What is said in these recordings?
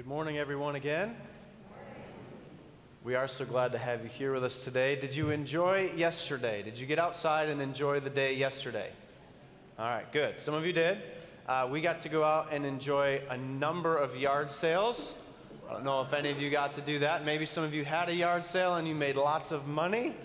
Good morning, everyone, again. We are so glad to have you here with us today. Did you enjoy yesterday? Did you get outside and enjoy the day yesterday? All right, good. Some of you did. Uh, we got to go out and enjoy a number of yard sales. I don't know if any of you got to do that. Maybe some of you had a yard sale and you made lots of money.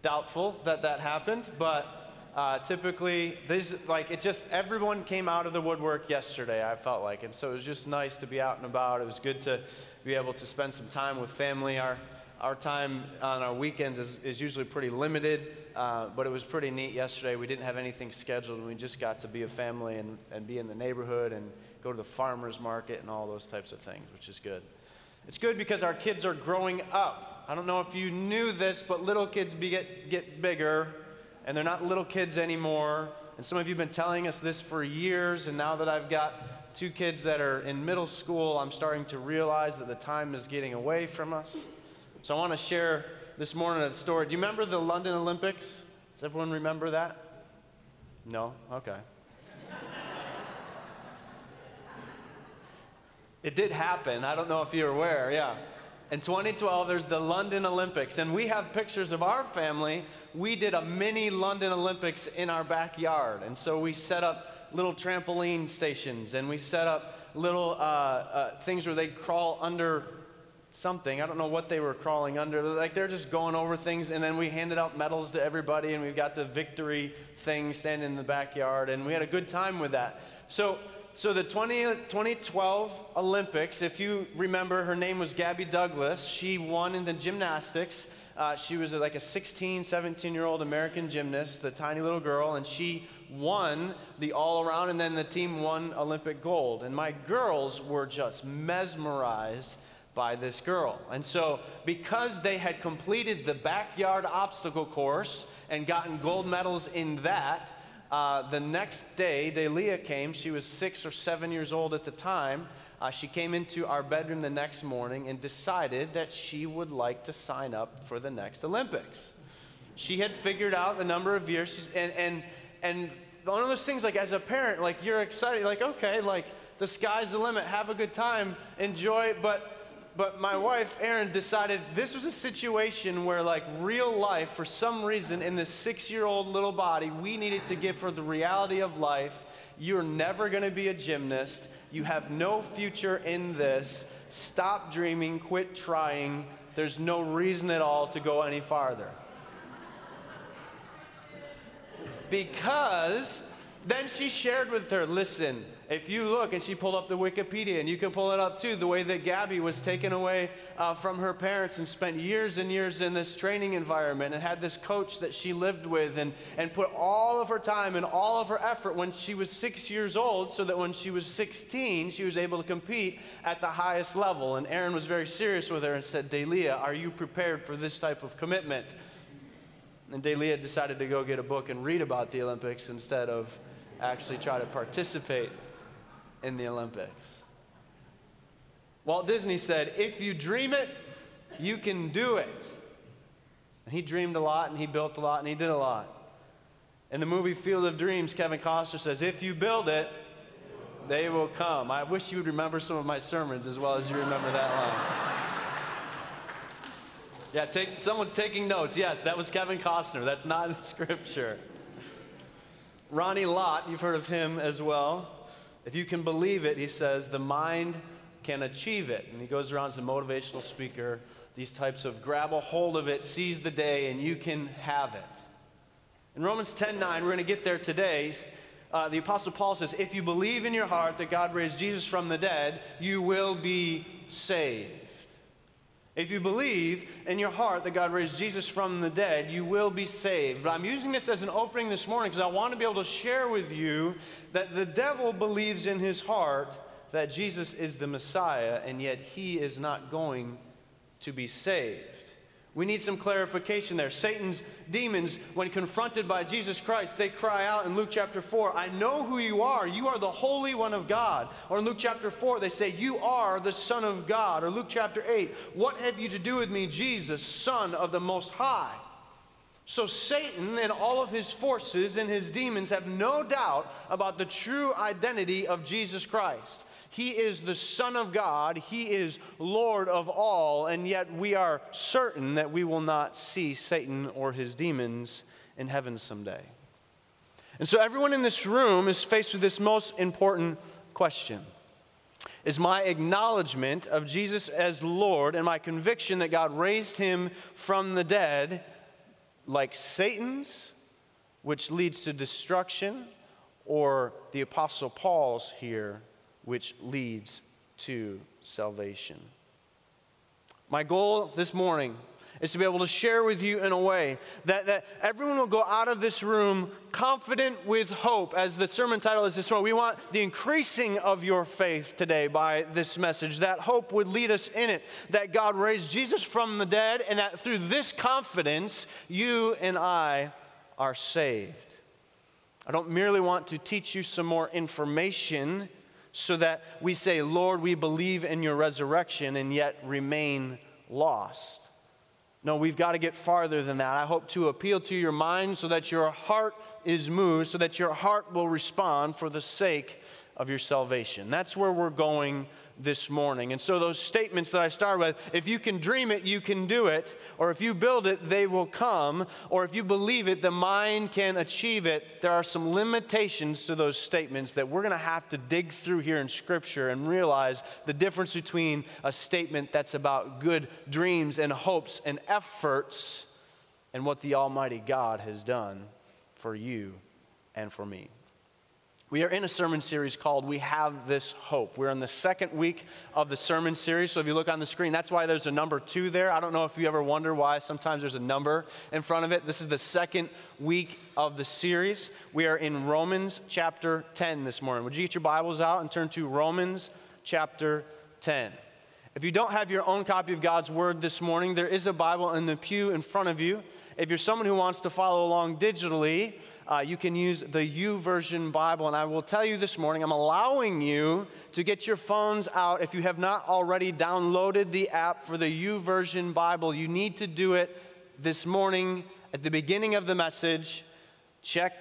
Doubtful that that happened, but uh, typically, this like it just everyone came out of the woodwork yesterday. I felt like, and so it was just nice to be out and about. It was good to be able to spend some time with family. Our our time on our weekends is, is usually pretty limited, uh, but it was pretty neat yesterday. We didn't have anything scheduled, and we just got to be a family and, and be in the neighborhood and go to the farmer's market and all those types of things, which is good. It's good because our kids are growing up. I don't know if you knew this, but little kids be, get, get bigger and they're not little kids anymore. And some of you have been telling us this for years, and now that I've got two kids that are in middle school, I'm starting to realize that the time is getting away from us. So I want to share this morning a story. Do you remember the London Olympics? Does everyone remember that? No? Okay. it did happen. I don't know if you're aware, yeah. In 2012, there's the London Olympics, and we have pictures of our family. We did a mini London Olympics in our backyard, and so we set up little trampoline stations, and we set up little uh, uh, things where they crawl under something. I don't know what they were crawling under. Like they're just going over things, and then we handed out medals to everybody, and we've got the victory thing standing in the backyard, and we had a good time with that. So so the 20, 2012 Olympics, if you remember, her name was Gabby Douglas. She won in the gymnastics. Uh, she was like a 16, 17 year old American gymnast, the tiny little girl, and she won the all around, and then the team won Olympic gold. And my girls were just mesmerized by this girl. And so, because they had completed the backyard obstacle course and gotten gold medals in that, uh, the next day, Delia came. She was six or seven years old at the time. Uh, she came into our bedroom the next morning and decided that she would like to sign up for the next Olympics. She had figured out a number of years, and, and, and one of those things, like as a parent, like you're excited, like, okay, like the sky's the limit, have a good time, enjoy, but but my wife, Erin, decided this was a situation where, like, real life, for some reason, in this six year old little body, we needed to give her the reality of life. You're never going to be a gymnast. You have no future in this. Stop dreaming, quit trying. There's no reason at all to go any farther. Because then she shared with her listen, if you look, and she pulled up the Wikipedia, and you can pull it up too, the way that Gabby was taken away uh, from her parents and spent years and years in this training environment and had this coach that she lived with and, and put all of her time and all of her effort when she was six years old so that when she was 16, she was able to compete at the highest level. And Erin was very serious with her and said, Delia, are you prepared for this type of commitment? And Delia decided to go get a book and read about the Olympics instead of actually try to participate in the Olympics. Walt Disney said, If you dream it, you can do it. And he dreamed a lot and he built a lot and he did a lot. In the movie Field of Dreams, Kevin Costner says, If you build it, they will come. I wish you would remember some of my sermons as well as you remember that line. yeah, take, someone's taking notes. Yes, that was Kevin Costner. That's not in the scripture. Ronnie Lott, you've heard of him as well. If you can believe it, he says, the mind can achieve it. And he goes around as a motivational speaker, these types of grab a hold of it, seize the day, and you can have it. In Romans 10 9, we're going to get there today. Uh, the Apostle Paul says, If you believe in your heart that God raised Jesus from the dead, you will be saved. If you believe in your heart that God raised Jesus from the dead, you will be saved. But I'm using this as an opening this morning because I want to be able to share with you that the devil believes in his heart that Jesus is the Messiah, and yet he is not going to be saved. We need some clarification there. Satan's demons, when confronted by Jesus Christ, they cry out in Luke chapter 4, I know who you are. You are the Holy One of God. Or in Luke chapter 4, they say, You are the Son of God. Or Luke chapter 8, What have you to do with me, Jesus, Son of the Most High? So, Satan and all of his forces and his demons have no doubt about the true identity of Jesus Christ. He is the Son of God, He is Lord of all, and yet we are certain that we will not see Satan or his demons in heaven someday. And so, everyone in this room is faced with this most important question. Is my acknowledgement of Jesus as Lord and my conviction that God raised him from the dead like Satan's, which leads to destruction, or the Apostle Paul's here, which leads to salvation. My goal this morning is to be able to share with you in a way that, that everyone will go out of this room confident with hope, as the sermon title is this morning. We want the increasing of your faith today by this message. That hope would lead us in it, that God raised Jesus from the dead, and that through this confidence, you and I are saved. I don't merely want to teach you some more information so that we say, Lord, we believe in your resurrection, and yet remain lost. No, we've got to get farther than that. I hope to appeal to your mind so that your heart is moved, so that your heart will respond for the sake of your salvation. That's where we're going this morning. And so, those statements that I started with if you can dream it, you can do it, or if you build it, they will come, or if you believe it, the mind can achieve it. There are some limitations to those statements that we're going to have to dig through here in Scripture and realize the difference between a statement that's about good dreams and hopes and efforts and what the Almighty God has done for you and for me. We are in a sermon series called We Have This Hope. We're in the second week of the sermon series. So if you look on the screen, that's why there's a number two there. I don't know if you ever wonder why sometimes there's a number in front of it. This is the second week of the series. We are in Romans chapter 10 this morning. Would you get your Bibles out and turn to Romans chapter 10? If you don't have your own copy of God's Word this morning, there is a Bible in the pew in front of you. If you're someone who wants to follow along digitally, uh, you can use the YouVersion Bible. And I will tell you this morning, I'm allowing you to get your phones out. If you have not already downloaded the app for the YouVersion Bible, you need to do it this morning at the beginning of the message. Check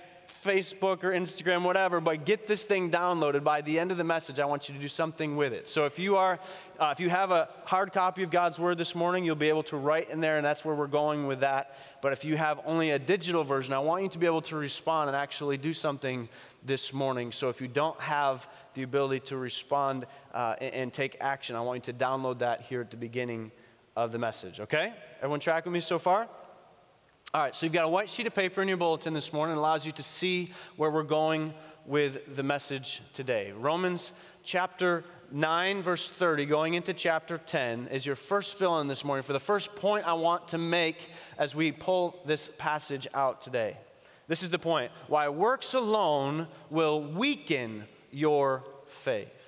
Facebook or Instagram, whatever, but get this thing downloaded. By the end of the message, I want you to do something with it. So if you are, uh, if you have a hard copy of God's Word this morning, you'll be able to write in there, and that's where we're going with that. But if you have only a digital version, I want you to be able to respond and actually do something this morning. So if you don't have the ability to respond uh, and, and take action, I want you to download that here at the beginning of the message. Okay? Everyone track with me so far? All right, so you've got a white sheet of paper in your bulletin this morning. It allows you to see where we're going with the message today. Romans chapter 9, verse 30, going into chapter 10, is your first fill in this morning for the first point I want to make as we pull this passage out today. This is the point why works alone will weaken your faith.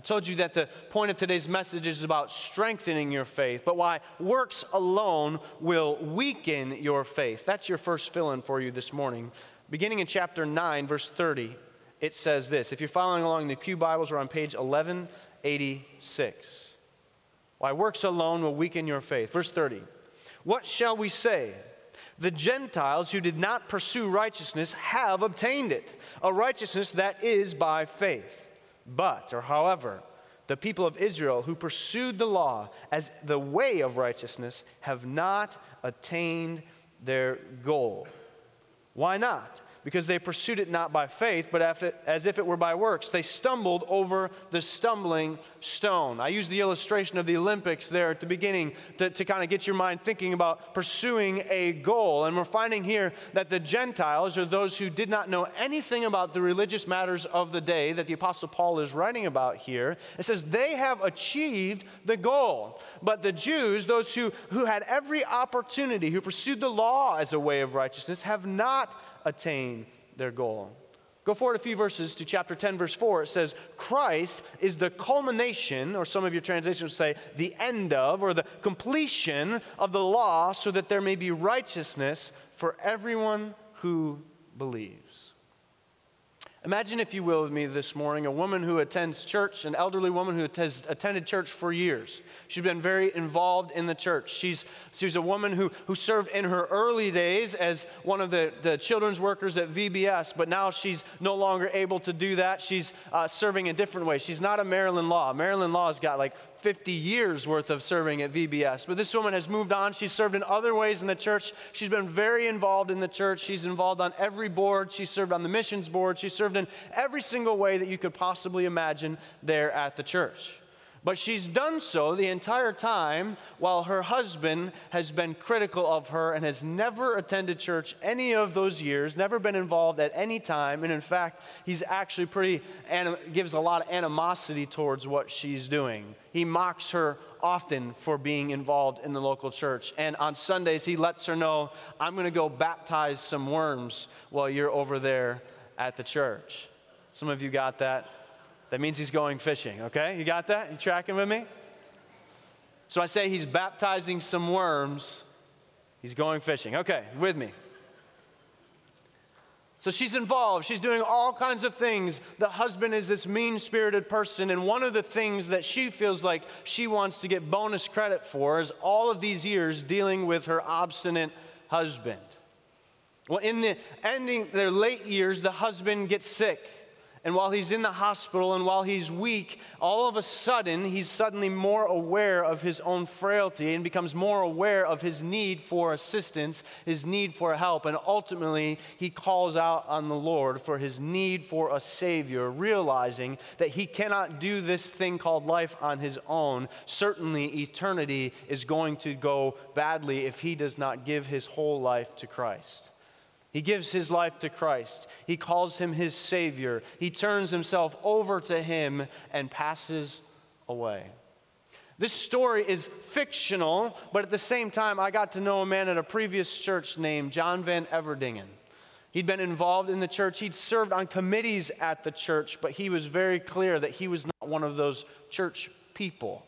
I told you that the point of today's message is about strengthening your faith, but why works alone will weaken your faith. That's your first fill in for you this morning. Beginning in chapter 9, verse 30, it says this. If you're following along the Pew Bibles, we're on page 1186. Why works alone will weaken your faith. Verse 30. What shall we say? The Gentiles who did not pursue righteousness have obtained it, a righteousness that is by faith. But, or however, the people of Israel who pursued the law as the way of righteousness have not attained their goal. Why not? Because they pursued it not by faith, but as if it were by works. They stumbled over the stumbling stone. I use the illustration of the Olympics there at the beginning to, to kind of get your mind thinking about pursuing a goal. And we're finding here that the Gentiles, or those who did not know anything about the religious matters of the day that the Apostle Paul is writing about here, it says they have achieved the goal. But the Jews, those who, who had every opportunity, who pursued the law as a way of righteousness, have not attain their goal. Go forward a few verses to chapter 10, verse 4. It says, Christ is the culmination, or some of your translations say, the end of, or the completion of the law, so that there may be righteousness for everyone who believes. Imagine, if you will, with me this morning, a woman who attends church, an elderly woman who has attended church for years. She's been very involved in the church. She's, she's a woman who, who served in her early days as one of the, the children's workers at VBS, but now she's no longer able to do that. She's uh, serving a different way. She's not a Marilyn Law. Marilyn Law has got like 50 years worth of serving at VBS. But this woman has moved on. She's served in other ways in the church. She's been very involved in the church. She's involved on every board. She served on the missions board. She served in every single way that you could possibly imagine there at the church. But she's done so the entire time while her husband has been critical of her and has never attended church any of those years, never been involved at any time. And in fact, he's actually pretty, gives a lot of animosity towards what she's doing. He mocks her often for being involved in the local church. And on Sundays, he lets her know, I'm going to go baptize some worms while you're over there at the church. Some of you got that. That means he's going fishing, okay? You got that? You tracking with me? So I say he's baptizing some worms. He's going fishing. Okay, with me. So she's involved. She's doing all kinds of things. The husband is this mean spirited person. And one of the things that she feels like she wants to get bonus credit for is all of these years dealing with her obstinate husband. Well, in the ending, their late years, the husband gets sick. And while he's in the hospital and while he's weak, all of a sudden, he's suddenly more aware of his own frailty and becomes more aware of his need for assistance, his need for help. And ultimately, he calls out on the Lord for his need for a Savior, realizing that he cannot do this thing called life on his own. Certainly, eternity is going to go badly if he does not give his whole life to Christ. He gives his life to Christ. He calls him his Savior. He turns himself over to him and passes away. This story is fictional, but at the same time, I got to know a man at a previous church named John Van Everdingen. He'd been involved in the church, he'd served on committees at the church, but he was very clear that he was not one of those church people.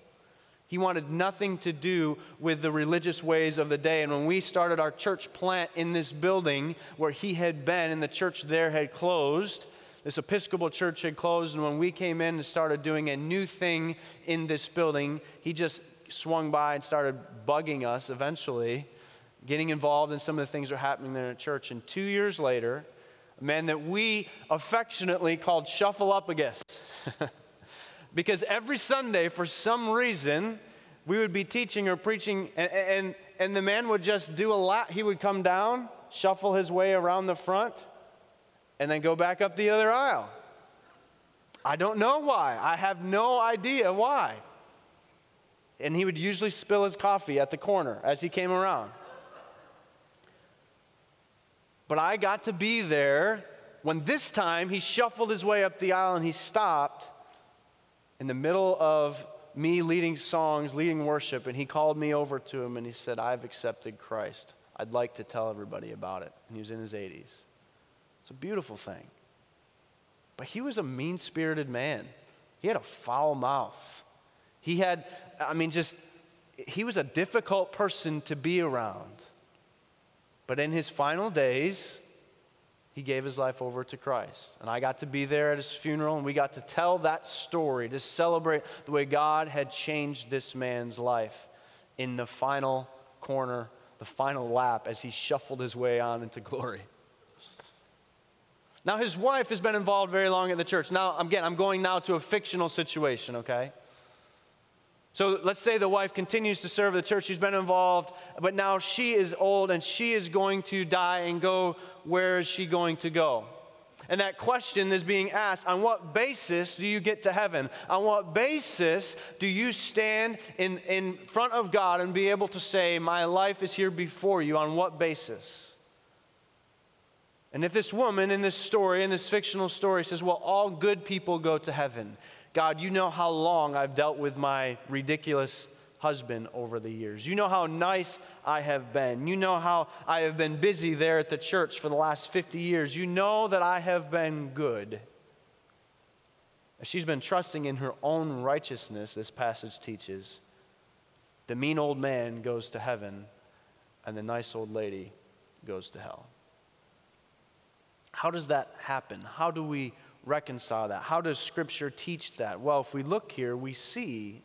He wanted nothing to do with the religious ways of the day. And when we started our church plant in this building where he had been, and the church there had closed, this Episcopal church had closed. And when we came in and started doing a new thing in this building, he just swung by and started bugging us eventually, getting involved in some of the things that were happening there in church. And two years later, a man that we affectionately called Shuffle Up. Because every Sunday, for some reason, we would be teaching or preaching, and, and, and the man would just do a lot. He would come down, shuffle his way around the front, and then go back up the other aisle. I don't know why. I have no idea why. And he would usually spill his coffee at the corner as he came around. But I got to be there when this time he shuffled his way up the aisle and he stopped in the middle of me leading songs, leading worship, and he called me over to him and he said, I've accepted Christ. I'd like to tell everybody about it. And he was in his 80s. It's a beautiful thing. But he was a mean spirited man. He had a foul mouth. He had, I mean, just, he was a difficult person to be around. But in his final days, he gave his life over to Christ. And I got to be there at his funeral, and we got to tell that story to celebrate the way God had changed this man's life in the final corner, the final lap as he shuffled his way on into glory. Now, his wife has been involved very long in the church. Now, again, I'm going now to a fictional situation, okay? So let's say the wife continues to serve the church. She's been involved, but now she is old and she is going to die and go. Where is she going to go? And that question is being asked on what basis do you get to heaven? On what basis do you stand in, in front of God and be able to say, My life is here before you? On what basis? And if this woman in this story, in this fictional story, says, Well, all good people go to heaven, God, you know how long I've dealt with my ridiculous husband over the years. You know how nice I have been. You know how I have been busy there at the church for the last 50 years. You know that I have been good. She's been trusting in her own righteousness, this passage teaches. The mean old man goes to heaven, and the nice old lady goes to hell. How does that happen? How do we reconcile that? How does Scripture teach that? Well, if we look here, we see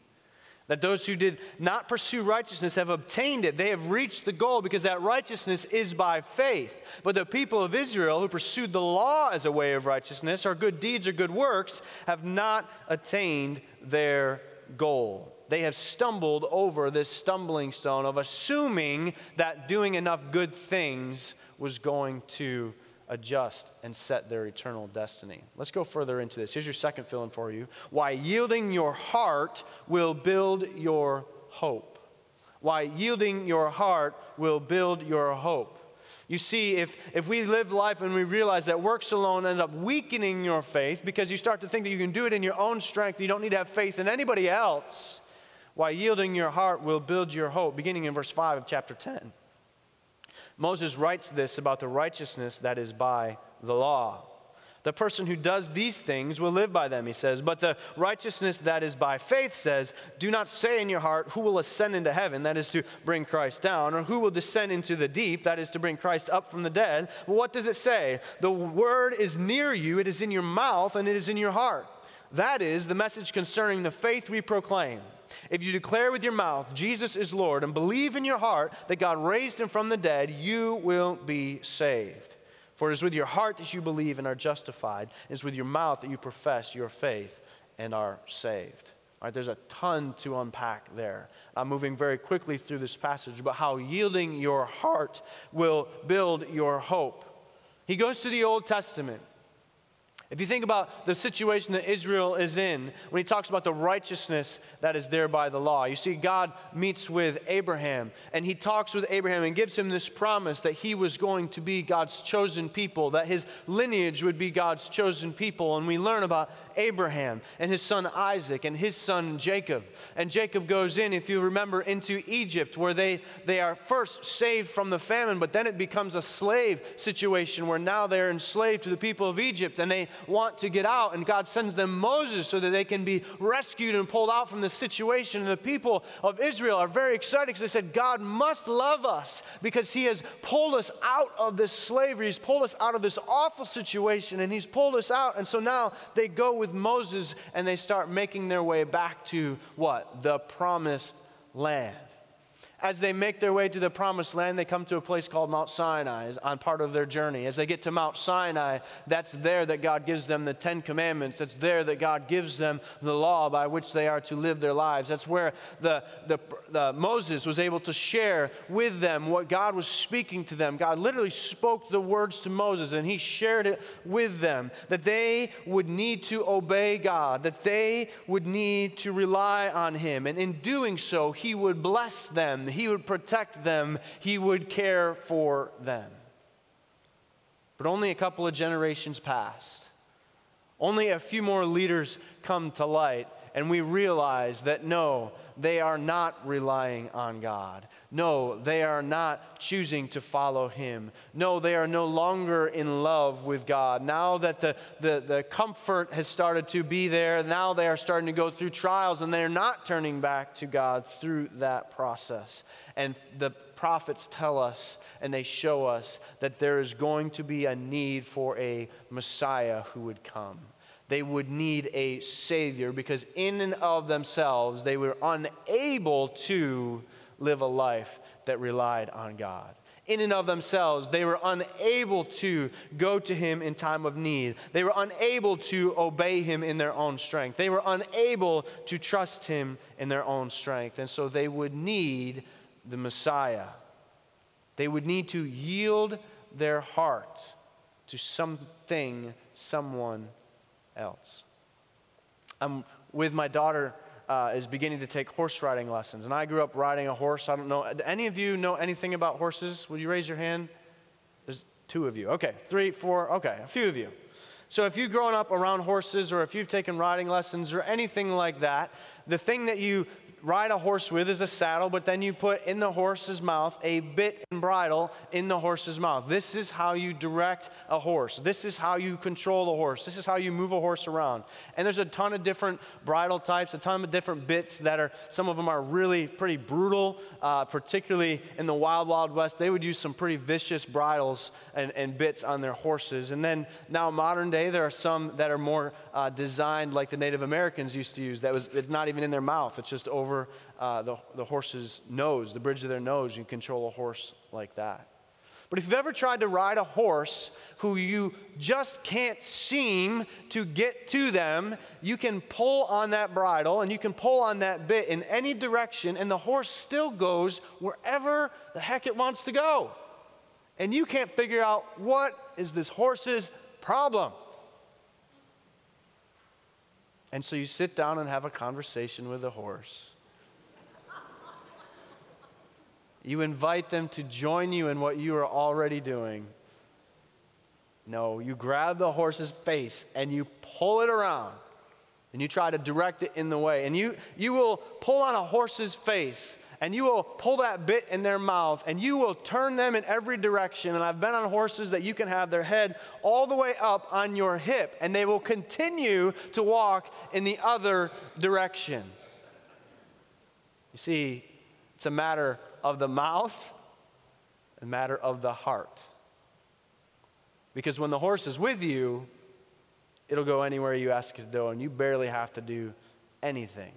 that those who did not pursue righteousness have obtained it. They have reached the goal because that righteousness is by faith. But the people of Israel who pursued the law as a way of righteousness, or good deeds or good works, have not attained their goal. They have stumbled over this stumbling stone of assuming that doing enough good things was going to adjust and set their eternal destiny. Let's go further into this. Here's your second fill in for you. Why yielding your heart will build your hope. Why yielding your heart will build your hope. You see, if, if we live life and we realize that works alone end up weakening your faith because you start to think that you can do it in your own strength, you don't need to have faith in anybody else, why yielding your heart will build your hope, beginning in verse 5 of chapter 10. Moses writes this about the righteousness that is by the law. The person who does these things will live by them, he says. But the righteousness that is by faith says, Do not say in your heart, Who will ascend into heaven? That is to bring Christ down. Or who will descend into the deep? That is to bring Christ up from the dead. But what does it say? The word is near you, it is in your mouth, and it is in your heart. That is the message concerning the faith we proclaim. If you declare with your mouth Jesus is Lord and believe in your heart that God raised him from the dead, you will be saved. For it is with your heart that you believe and are justified, it is with your mouth that you profess your faith and are saved. All right, there's a ton to unpack there. I'm moving very quickly through this passage about how yielding your heart will build your hope. He goes to the Old Testament. If you think about the situation that Israel is in, when he talks about the righteousness that is there by the law, you see, God meets with Abraham and he talks with Abraham and gives him this promise that he was going to be God's chosen people, that his lineage would be God's chosen people. And we learn about Abraham and his son Isaac and his son Jacob. And Jacob goes in, if you remember, into Egypt where they, they are first saved from the famine, but then it becomes a slave situation where now they're enslaved to the people of Egypt and they want to get out, and God sends them Moses so that they can be rescued and pulled out from this situation. And the people of Israel are very excited because they said, God must love us because He has pulled us out of this slavery. He's pulled us out of this awful situation, and He's pulled us out. And so now they go with Moses and they start making their way back to what? The promised land as they make their way to the promised land, they come to a place called Mount Sinai on part of their journey. As they get to Mount Sinai, that's there that God gives them the Ten Commandments. It's there that God gives them the law by which they are to live their lives. That's where the, the, the Moses was able to share with them what God was speaking to them. God literally spoke the words to Moses and he shared it with them that they would need to obey God, that they would need to rely on him. And in doing so, he would bless them he would protect them, He would care for them. But only a couple of generations passed. Only a few more leaders come to light, and we realize that no, they are not relying on God. No, they are not choosing to follow Him. No, they are no longer in love with God. Now that the, the, the comfort has started to be there, now they are starting to go through trials and they're not turning back to God through that process. And the prophets tell us and they show us that there is going to be a need for a Messiah who would come they would need a Savior because, in and of themselves, they were unable to live a life that relied on God. In and of themselves, they were unable to go to Him in time of need. They were unable to obey Him in their own strength. They were unable to trust Him in their own strength. And so they would need the Messiah. They would need to yield their heart to something, someone else. I'm with my daughter uh, is beginning to take horse riding lessons. And I grew up riding a horse. I don't know. Do Any of you know anything about horses? Would you raise your hand? There's two of you. Okay. Three, four. Okay. A few of you. So if you've grown up around horses or if you've taken riding lessons or anything like that, the thing that you ride a horse with is a saddle, but then you put in the horse's mouth a bit and bridle in the horse's mouth. This is how you direct a horse. This is how you control a horse. This is how you move a horse around. And there's a ton of different bridle types, a ton of different bits that are, some of them are really pretty brutal, uh, particularly in the wild, wild west. They would use some pretty vicious bridles and, and bits on their horses. And then now, modern day, there are some that are more uh, designed like the Native Americans used to use. That was, it's not even in their mouth, it's just over uh, the, the horse's nose, the bridge of their nose. You control a horse like that. But if you've ever tried to ride a horse who you just can't seem to get to them, you can pull on that bridle and you can pull on that bit in any direction, and the horse still goes wherever the heck it wants to go. And you can't figure out what is this horse's problem. And so you sit down and have a conversation with the horse. You invite them to join you in what you are already doing. No, you grab the horse's face and you pull it around and you try to direct it in the way. And you, you will pull on a horse's face and you will pull that bit in their mouth and you will turn them in every direction. And I've been on horses that you can have their head all the way up on your hip and they will continue to walk in the other direction. You see, it's a matter of the mouth, a matter of the heart. Because when the horse is with you, it'll go anywhere you ask it to go, and you barely have to do anything.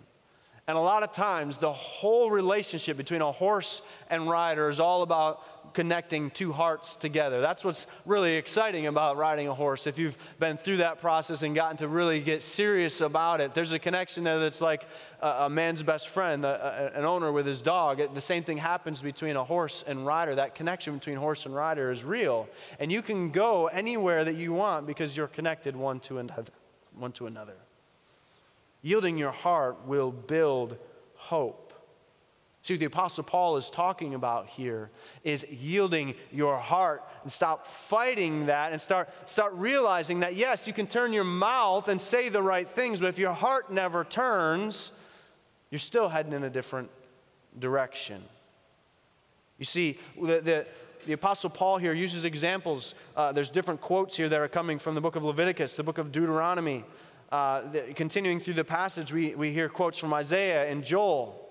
And a lot of times, the whole relationship between a horse and rider is all about connecting two hearts together. That's what's really exciting about riding a horse. If you've been through that process and gotten to really get serious about it, there's a connection there that's like a, a man's best friend, a, a, an owner with his dog. It, the same thing happens between a horse and rider. That connection between horse and rider is real. And you can go anywhere that you want because you're connected one to another. One to another. Yielding your heart will build hope. See, what the Apostle Paul is talking about here is yielding your heart and stop fighting that and start, start realizing that, yes, you can turn your mouth and say the right things, but if your heart never turns, you're still heading in a different direction. You see, the, the, the Apostle Paul here uses examples. Uh, there's different quotes here that are coming from the book of Leviticus, the book of Deuteronomy. Uh, the, continuing through the passage, we, we hear quotes from Isaiah and Joel.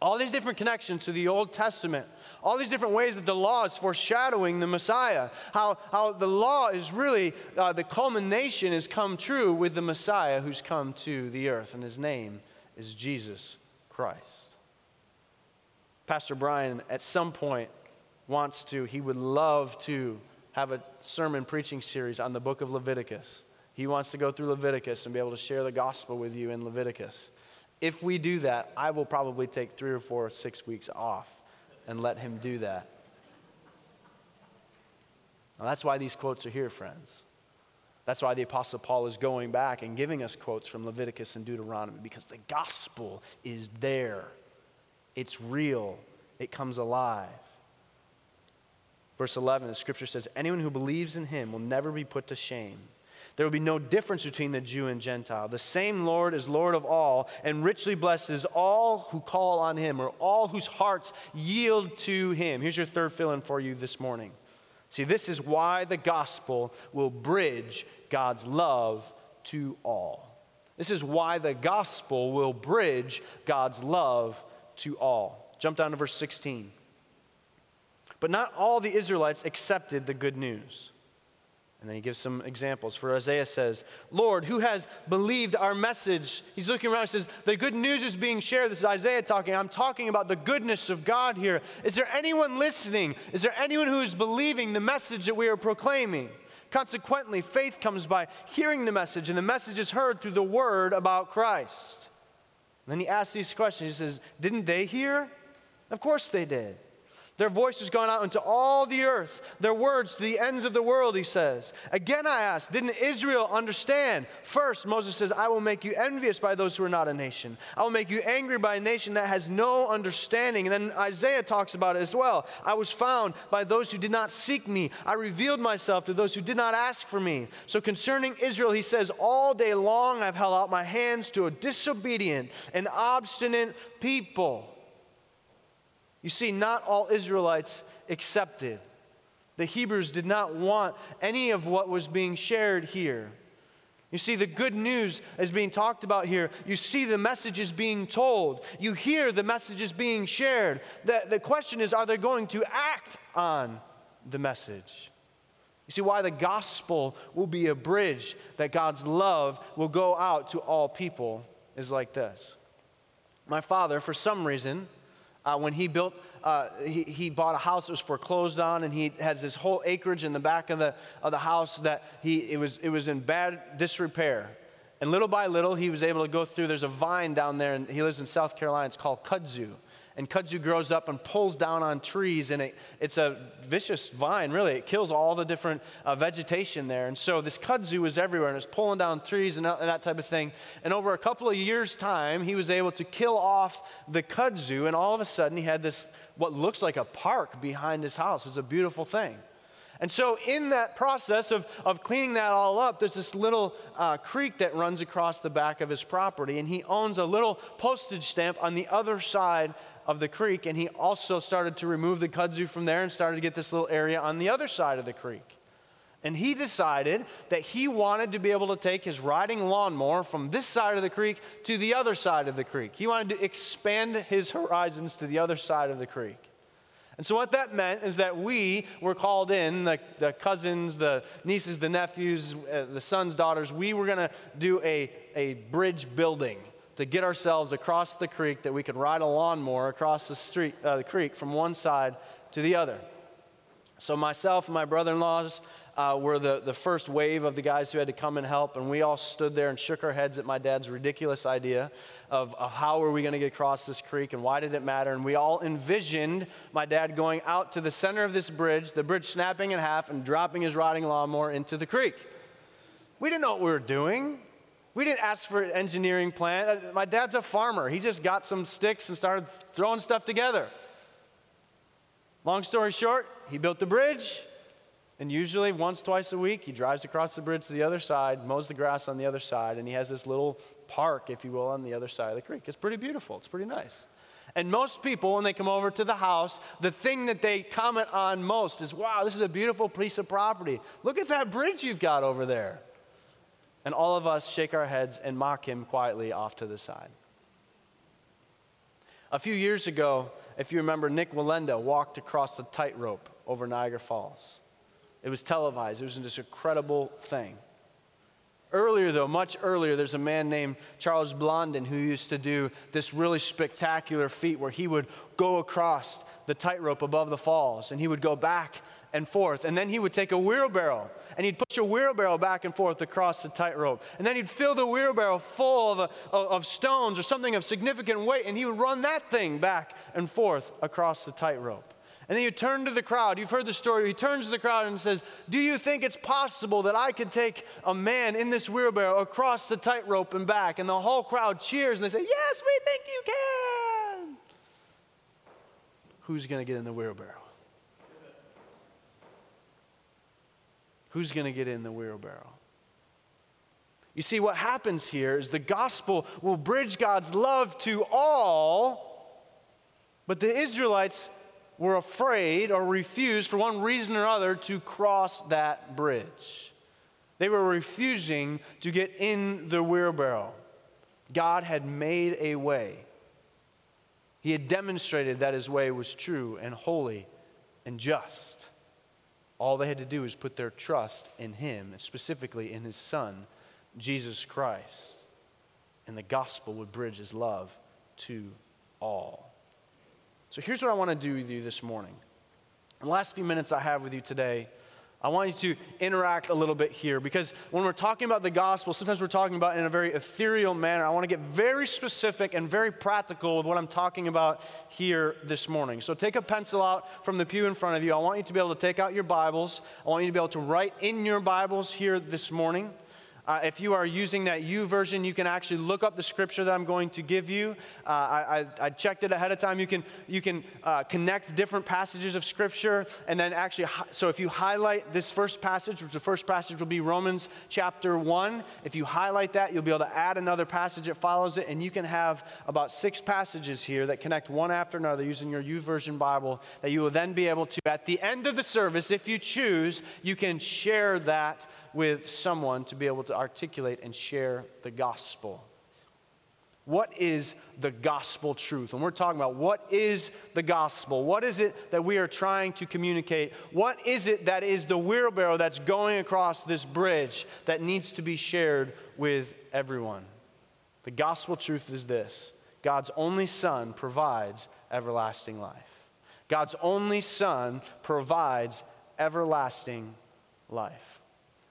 All these different connections to the Old Testament, all these different ways that the law is foreshadowing the Messiah, how, how the law is really, uh, the culmination has come true with the Messiah who's come to the earth, and his name is Jesus Christ. Pastor Brian, at some point, wants to, he would love to have a sermon preaching series on the book of Leviticus. He wants to go through Leviticus and be able to share the gospel with you in Leviticus. If we do that, I will probably take three or four or six weeks off and let him do that. Now, that's why these quotes are here, friends. That's why the Apostle Paul is going back and giving us quotes from Leviticus and Deuteronomy, because the gospel is there. It's real, it comes alive. Verse 11, the scripture says, Anyone who believes in him will never be put to shame. There will be no difference between the Jew and Gentile. The same Lord is Lord of all and richly blesses all who call on him or all whose hearts yield to him. Here's your third fill in for you this morning. See, this is why the gospel will bridge God's love to all. This is why the gospel will bridge God's love to all. Jump down to verse 16. But not all the Israelites accepted the good news. And then he gives some examples. For Isaiah says, Lord, who has believed our message? He's looking around and says, The good news is being shared. This is Isaiah talking. I'm talking about the goodness of God here. Is there anyone listening? Is there anyone who is believing the message that we are proclaiming? Consequently, faith comes by hearing the message, and the message is heard through the word about Christ. And then he asks these questions. He says, Didn't they hear? Of course they did. Their voice has gone out into all the earth, their words to the ends of the world, he says. Again, I ask, didn't Israel understand? First, Moses says, I will make you envious by those who are not a nation. I will make you angry by a nation that has no understanding. And then Isaiah talks about it as well. I was found by those who did not seek me. I revealed myself to those who did not ask for me. So concerning Israel, he says, All day long I've held out my hands to a disobedient and obstinate people. You see, not all Israelites accepted. The Hebrews did not want any of what was being shared here. You see, the good news is being talked about here. You see the messages being told. You hear the messages being shared. The, the question is are they going to act on the message? You see, why the gospel will be a bridge that God's love will go out to all people is like this. My father, for some reason, uh, when he built, uh, he, he bought a house that was foreclosed on, and he has this whole acreage in the back of the, of the house that he, it, was, it was in bad disrepair. And little by little, he was able to go through. There's a vine down there, and he lives in South Carolina. It's called kudzu and kudzu grows up and pulls down on trees, and it, it's a vicious vine, really. It kills all the different uh, vegetation there. And so this kudzu is everywhere, and it's pulling down trees and that, and that type of thing. And over a couple of years' time, he was able to kill off the kudzu, and all of a sudden, he had this, what looks like a park behind his house. It's a beautiful thing. And so, in that process of, of cleaning that all up, there's this little uh, creek that runs across the back of his property, and he owns a little postage stamp on the other side of the creek, and he also started to remove the kudzu from there and started to get this little area on the other side of the creek. And he decided that he wanted to be able to take his riding lawnmower from this side of the creek to the other side of the creek. He wanted to expand his horizons to the other side of the creek. And so, what that meant is that we were called in the, the cousins, the nieces, the nephews, uh, the sons, daughters we were going to do a, a bridge building to get ourselves across the creek that we could ride a lawnmower across the, street, uh, the creek from one side to the other. So, myself and my brother in laws uh, were the, the first wave of the guys who had to come and help, and we all stood there and shook our heads at my dad's ridiculous idea of, of how are we going to get across this creek and why did it matter. And we all envisioned my dad going out to the center of this bridge, the bridge snapping in half, and dropping his riding lawnmower into the creek. We didn't know what we were doing. We didn't ask for an engineering plan. Uh, my dad's a farmer. He just got some sticks and started throwing stuff together. Long story short, he built the bridge, and usually once, twice a week, he drives across the bridge to the other side, mows the grass on the other side, and he has this little park, if you will, on the other side of the creek. It's pretty beautiful, it's pretty nice. And most people, when they come over to the house, the thing that they comment on most is, wow, this is a beautiful piece of property. Look at that bridge you've got over there and all of us shake our heads and mock him quietly off to the side. A few years ago, if you remember, Nik Wallenda walked across the tightrope over Niagara Falls. It was televised, it was this incredible thing. Earlier, though, much earlier, there's a man named Charles Blondin who used to do this really spectacular feat where he would go across the tightrope above the falls and he would go back and forth. And then he would take a wheelbarrow and he'd push a wheelbarrow back and forth across the tightrope. And then he'd fill the wheelbarrow full of, of, of, stones or something of significant weight and he would run that thing back and forth across the tightrope. And then you turn to the crowd. You've heard the story. He turns to the crowd and says, Do you think it's possible that I could take a man in this wheelbarrow across the tightrope and back? And the whole crowd cheers and they say, Yes, we think you can. Who's going to get in the wheelbarrow? Who's going to get in the wheelbarrow? You see, what happens here is the gospel will bridge God's love to all, but the Israelites were afraid or refused, for one reason or other, to cross that bridge. They were refusing to get in the wheelbarrow. God had made a way. He had demonstrated that his way was true and holy and just. All they had to do was put their trust in Him, specifically in His Son, Jesus Christ. And the gospel would bridge His love to all. So here's what I want to do with you this morning. In the last few minutes I have with you today, I want you to interact a little bit here because when we're talking about the gospel, sometimes we're talking about in a very ethereal manner. I want to get very specific and very practical with what I'm talking about here this morning. So take a pencil out from the pew in front of you. I want you to be able to take out your Bibles. I want you to be able to write in your Bibles here this morning. Uh, if you are using that U YouVersion, you can actually look up the scripture that I'm going to give you. Uh, I, I, I, checked it ahead of time. You can, you can uh, connect different passages of scripture, and then actually, so if you highlight this first passage, which the first passage will be Romans chapter 1, if you highlight that, you'll be able to add another passage that follows it, and you can have about six passages here that connect one after another using your YouVersion Bible that you will then be able to, at the end of the service, if you choose, you can share that with someone to be able to articulate and share the gospel. What is the gospel truth? When we're talking about what is the gospel, what is it that we are trying to communicate? What is it that is the wheelbarrow that's going across this bridge that needs to be shared with everyone? The gospel truth is this God's only Son provides everlasting life. God's only Son provides everlasting life.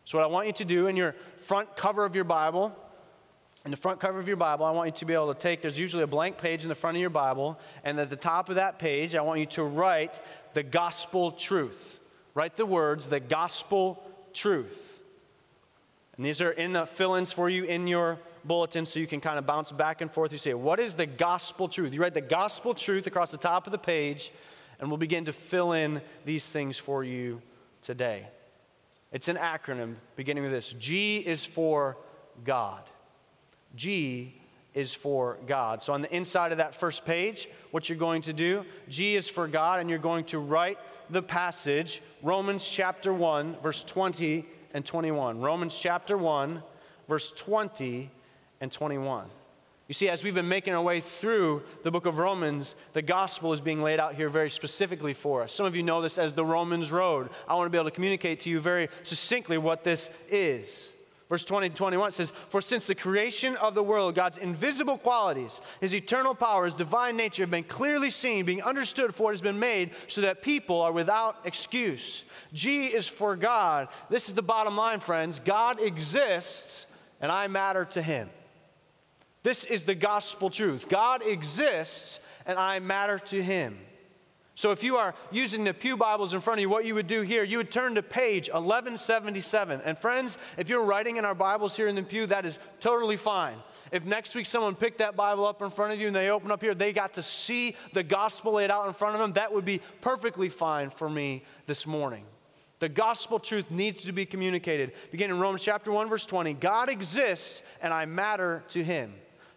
So, what I want you to do in your front cover of your Bible, in the front cover of your Bible, I want you to be able to take, there's usually a blank page in the front of your Bible, and at the top of that page, I want you to write the gospel truth. Write the words, the gospel truth. And these are in the fill ins for you in your bulletin so you can kind of bounce back and forth. You say, What is the gospel truth? You write the gospel truth across the top of the page, and we'll begin to fill in these things for you today. It's an acronym beginning with this G is for God. G is for God. So on the inside of that first page, what you're going to do, G is for God, and you're going to write the passage, Romans chapter 1, verse 20 and 21. Romans chapter 1, verse 20 and 21. You see, as we've been making our way through the book of Romans, the gospel is being laid out here very specifically for us. Some of you know this as the Romans Road. I want to be able to communicate to you very succinctly what this is. Verse 20 to 21 says, For since the creation of the world, God's invisible qualities, his eternal power, his divine nature have been clearly seen, being understood for what has been made, so that people are without excuse. G is for God. This is the bottom line, friends. God exists, and I matter to him. This is the gospel truth. God exists, and I matter to him. So if you are using the Pew Bibles in front of you, what you would do here, you would turn to page 1177. And friends, if you're writing in our Bibles here in the pew, that is totally fine. If next week someone picked that Bible up in front of you and they open up here, they got to see the gospel laid out in front of them, that would be perfectly fine for me this morning. The gospel truth needs to be communicated. Begin in Romans chapter 1, verse 20 God exists, and I matter to him.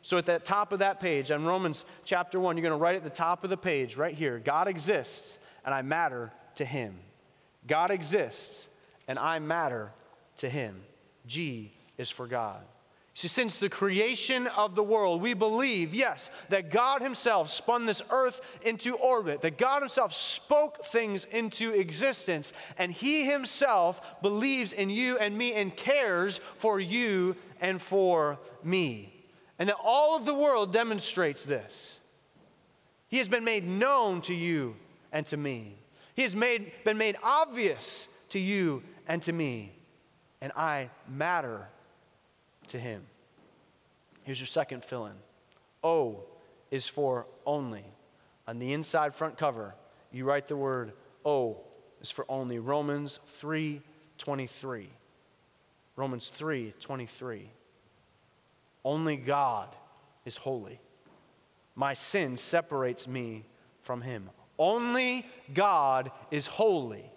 So at the top of that page, on Romans chapter 1, you're going to write at the top of the page right here God exists, and I matter to him. God exists, and I matter to him. G is for God. See, since the creation of the world, we believe, yes, that God Himself spun this earth into orbit, that God Himself spoke things into existence, and He Himself believes in you and me and cares for you and for me and that all of the world demonstrates this. He has been made known to you and to me. He has made, been made obvious to you and to me, and I matter to him. Here's your second fill in O is for only. On the inside front cover, you write the word O is for only. Romans 3 23. Romans 3 23. Only God is holy. My sin separates me from him. Only God is holy.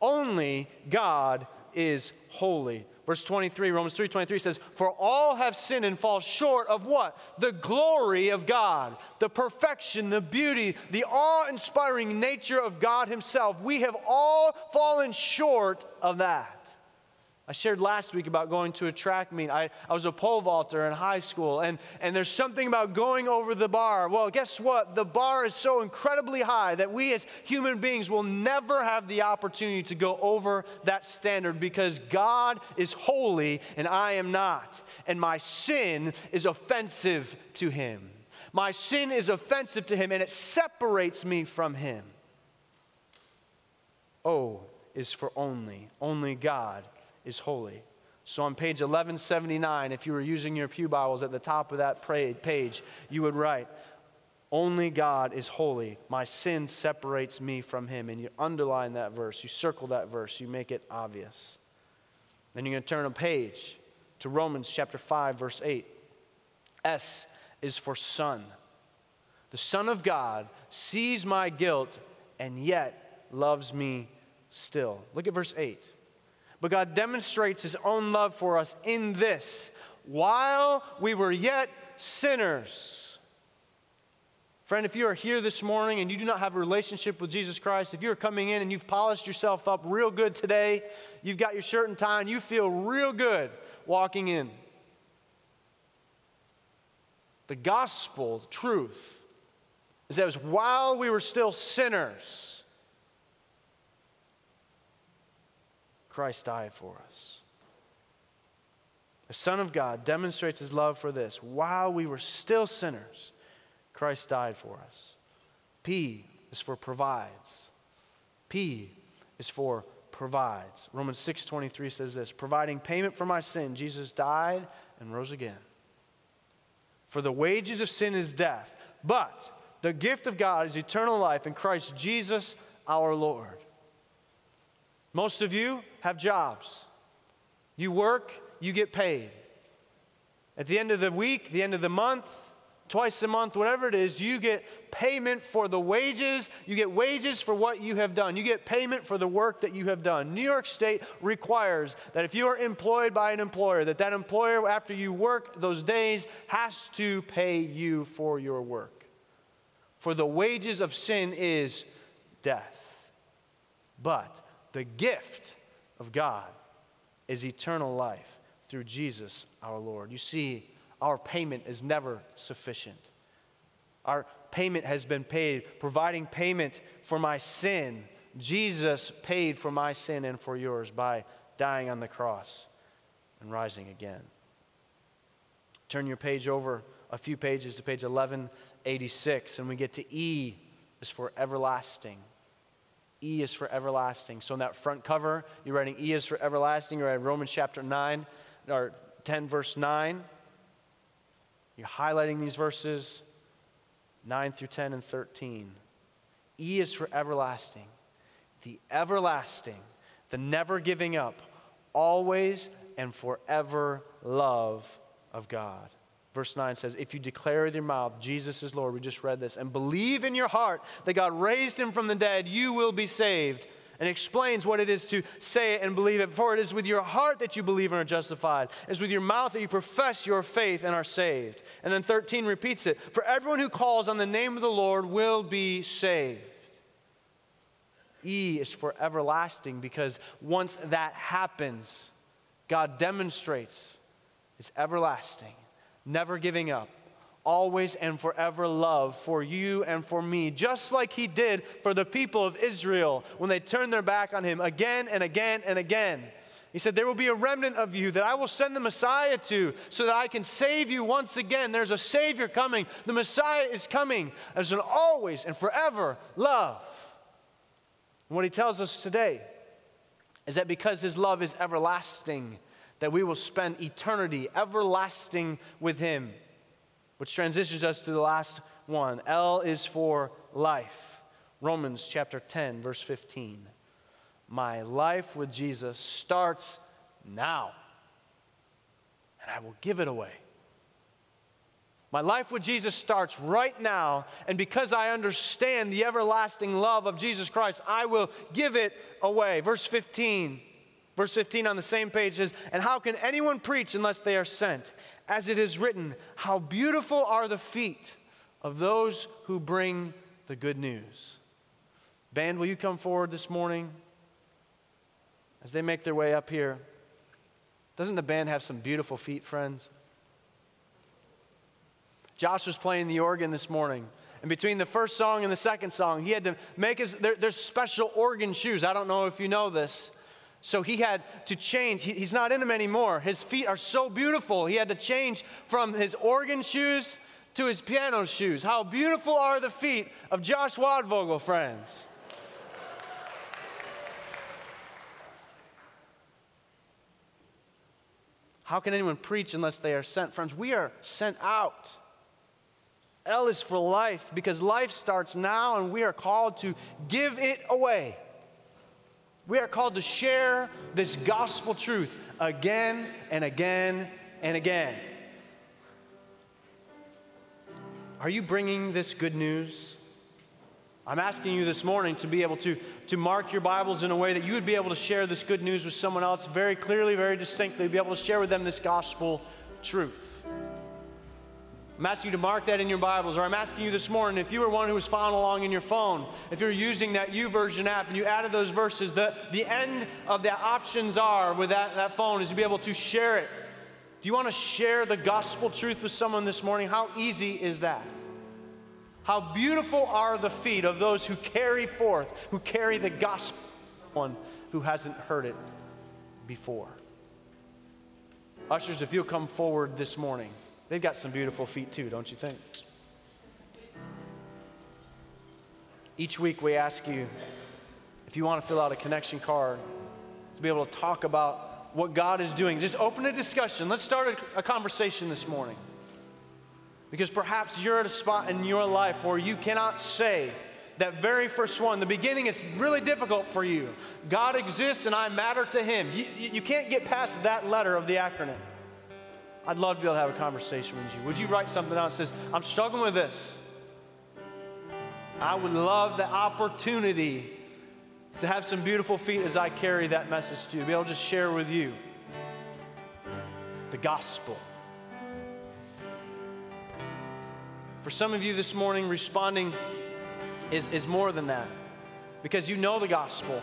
Only God is holy. Verse 23, Romans 3 23 says, For all have sinned and fall short of what? The glory of God, the perfection, the beauty, the awe inspiring nature of God Himself. We have all fallen short of that. I shared last week about going to a track meet. I, I was a pole vaulter in high school, and, and there's something about going over the bar. Well, guess what? The bar is so incredibly high that we as human beings will never have the opportunity to go over that standard because God is holy and I am not. And my sin is offensive to Him. My sin is offensive to Him and it separates me from Him. Oh, is for only. Only God is holy. So on page 1179, if you were using your Pew Bibles at the top of that page, you would write, Only God is holy. My sin separates me from him. And you underline that verse, you circle that verse, you make it obvious. Then you're going to turn a page to Romans chapter 5, verse 8. S is for Son. The Son of God sees my guilt and yet loves me still. Look at verse 8. But God demonstrates his own love for us in this while we were yet sinners. Friend, if you are here this morning and you do not have a relationship with Jesus Christ, if you're coming in and you've polished yourself up real good today, you've got your shirt and tie, and you feel real good walking in. The gospel, the truth, is that it was while we were still sinners, Christ died for us. The Son of God demonstrates his love for this. While we were still sinners, Christ died for us. P is for provides. P is for provides. Romans 6:23 says this, providing payment for my sin, Jesus died and rose again. For the wages of sin is death, but the gift of God is eternal life in Christ Jesus our Lord. Most of you have jobs. You work, you get paid. At the end of the week, the end of the month, twice a month, whatever it is, you get payment for the wages. You get wages for what you have done. You get payment for the work that you have done. New York State requires that if you are employed by an employer, that that employer, after you work those days, has to pay you for your work. For the wages of sin is death. But the gift of God is eternal life through Jesus our Lord. You see, our payment is never sufficient. Our payment has been paid, providing payment for my sin. Jesus paid for my sin and for yours by dying on the cross and rising again. Turn your page over a few pages to page 1186, and we get to E is for everlasting. E is for everlasting. So in that front cover, you're writing E is for everlasting. You're at Romans chapter 9, or 10, verse 9. You're highlighting these verses 9 through 10 and 13. E is for everlasting. The everlasting, the never giving up, always and forever love of God. Verse 9 says, If you declare with your mouth Jesus is Lord, we just read this, and believe in your heart that God raised him from the dead, you will be saved and explains what it is to say it and believe it. For it is with your heart that you believe and are justified. It's with your mouth that you profess your faith and are saved. And then 13 repeats it For everyone who calls on the name of the Lord will be saved. E is for everlasting because once that happens, God demonstrates his everlasting, never giving up, always and forever love for you and for me, just like he did for the people of Israel when they turned their back on him again and again and again. He said, There will be a remnant of you that I will send the Messiah to so that I can save you once again. There's a Savior coming. The Messiah is coming as an always and forever love. And what he tells us today is that because his love is everlasting, that we will spend eternity everlasting with him which transitions us to the last one. L is for life. Romans chapter 10, verse 15. My life with Jesus starts now, and I will give it away. My life with Jesus starts right now, and because I understand the everlasting love of Jesus Christ, I will give it away. Verse 15. Verse 15 on the same page says, And how can anyone preach unless they are sent? As it is written, How beautiful are the feet of those who bring the good news. Band, will you come forward this morning as they make their way up here? Doesn't the band have some beautiful feet, friends? Josh was playing the organ this morning. And between the first song and the second song, he had to make his, there, there's special organ shoes. I don't know if you know this. So he had to change. He, he's not in them anymore. His feet are so beautiful. He had to change from his organ shoes to his piano shoes. How beautiful are the feet of Josh Wadvogel, friends. How can anyone preach unless they are sent? Friends, we are sent out. L is for life because life starts now and we are called to give it away. We are called to share this gospel truth again and again and again. Are you bringing this good news? I'm asking you this morning to be able to, to mark your Bibles in a way that you would be able to share this good news with someone else very clearly, very distinctly, be able to share with them this gospel truth. I'm asking you to mark that in your Bibles, or I'm asking you this morning if you were one who was following along in your phone, if you're using that YouVersion app and you added those verses, the, the end of the options are with that, that phone is to be able to share it do you want to share the gospel truth with someone this morning? How easy is that? How beautiful are the feet of those who carry forth, who carry the gospel one who hasn't heard it before. Ushers, if you'll come forward this morning, they've got some beautiful feet too, don't you think? Each week we ask you if you want to fill out a connection card to be able to talk about what God is doing. Just open a discussion. Let's start a, a conversation this morning. Because perhaps you're at a spot in your life where you cannot say that very first one, the beginning is really difficult for you. God exists and I matter to Him. You, you can't get past that letter of the acronym. I'd love to be able to have a conversation with you. Would you write something out that says, I'm struggling with this? I would love the opportunity to have some beautiful feet as I carry that message to you, be able to just share with you the gospel. For some of you this morning, responding is, is more than that because you know the gospel.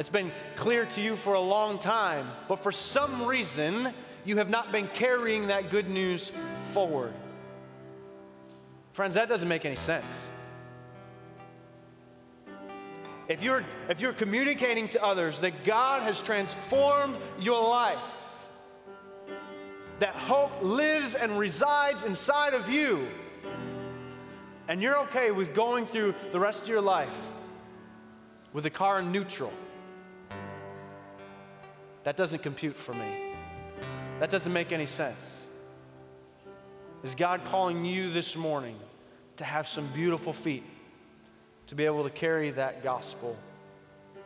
It's been clear to you for a long time, but for some reason, you have not been carrying that good news forward. Friends, that doesn't make any sense. If you're, if you're communicating to others that God has transformed your life, that hope lives and resides inside of you, and you're okay with going through the rest of your life with the car in neutral, that doesn't compute for me. That doesn't make any sense. Is God calling you this morning to have some beautiful feet? to be able to carry that gospel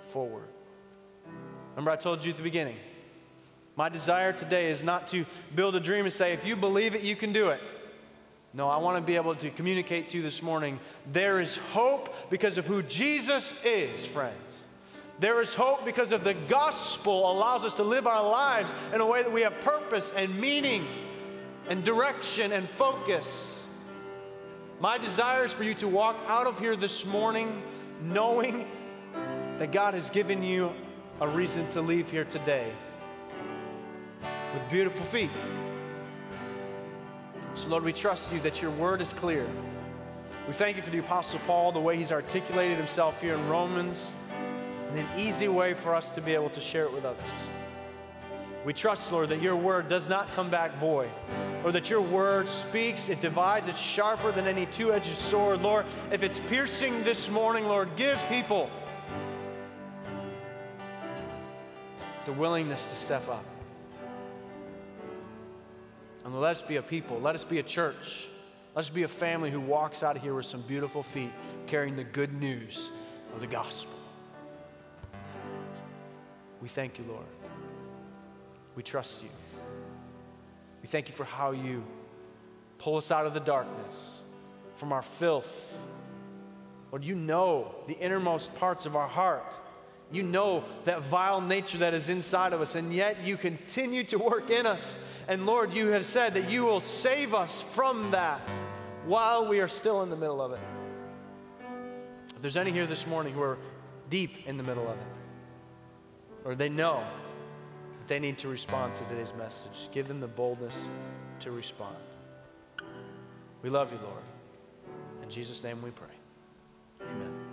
forward. Remember, I told you at the beginning, my desire today is not to build a dream and say, if you believe it, you can do it. No, I want to be able to communicate to you this morning there is hope because of who Jesus is, friends. There is hope because of the gospel allows us to live our lives in a way that we have purpose and meaning and direction and focus. My desire is for you to walk out of here this morning knowing that God has given you a reason to leave here today with beautiful feet. So, Lord, we trust you that your word is clear. We thank you for the Apostle Paul, the way he's articulated himself here in Romans, and an easy way for us to be able to share it with others. We trust, Lord, that your word does not come back void, or that your word speaks, it divides, it's sharper than any two edged sword. Lord, if it's piercing this morning, Lord, give people the willingness to step up. And let us be a people, let us be a church, let us be a family who walks out of here with some beautiful feet carrying the good news of the gospel. We thank you, Lord. We trust you. We thank you for how you pull us out of the darkness, from our filth. Lord, you know the innermost parts of our heart. You know that vile nature that is inside of us, and yet you continue to work in us. And Lord, you have said that you will save us from that while we are still in the middle of it. If there's any here this morning who are deep in the middle of it, or they know that they need to respond to today's message. Give them the boldness to respond. We love you, Lord. In Jesus' name we pray. Amen.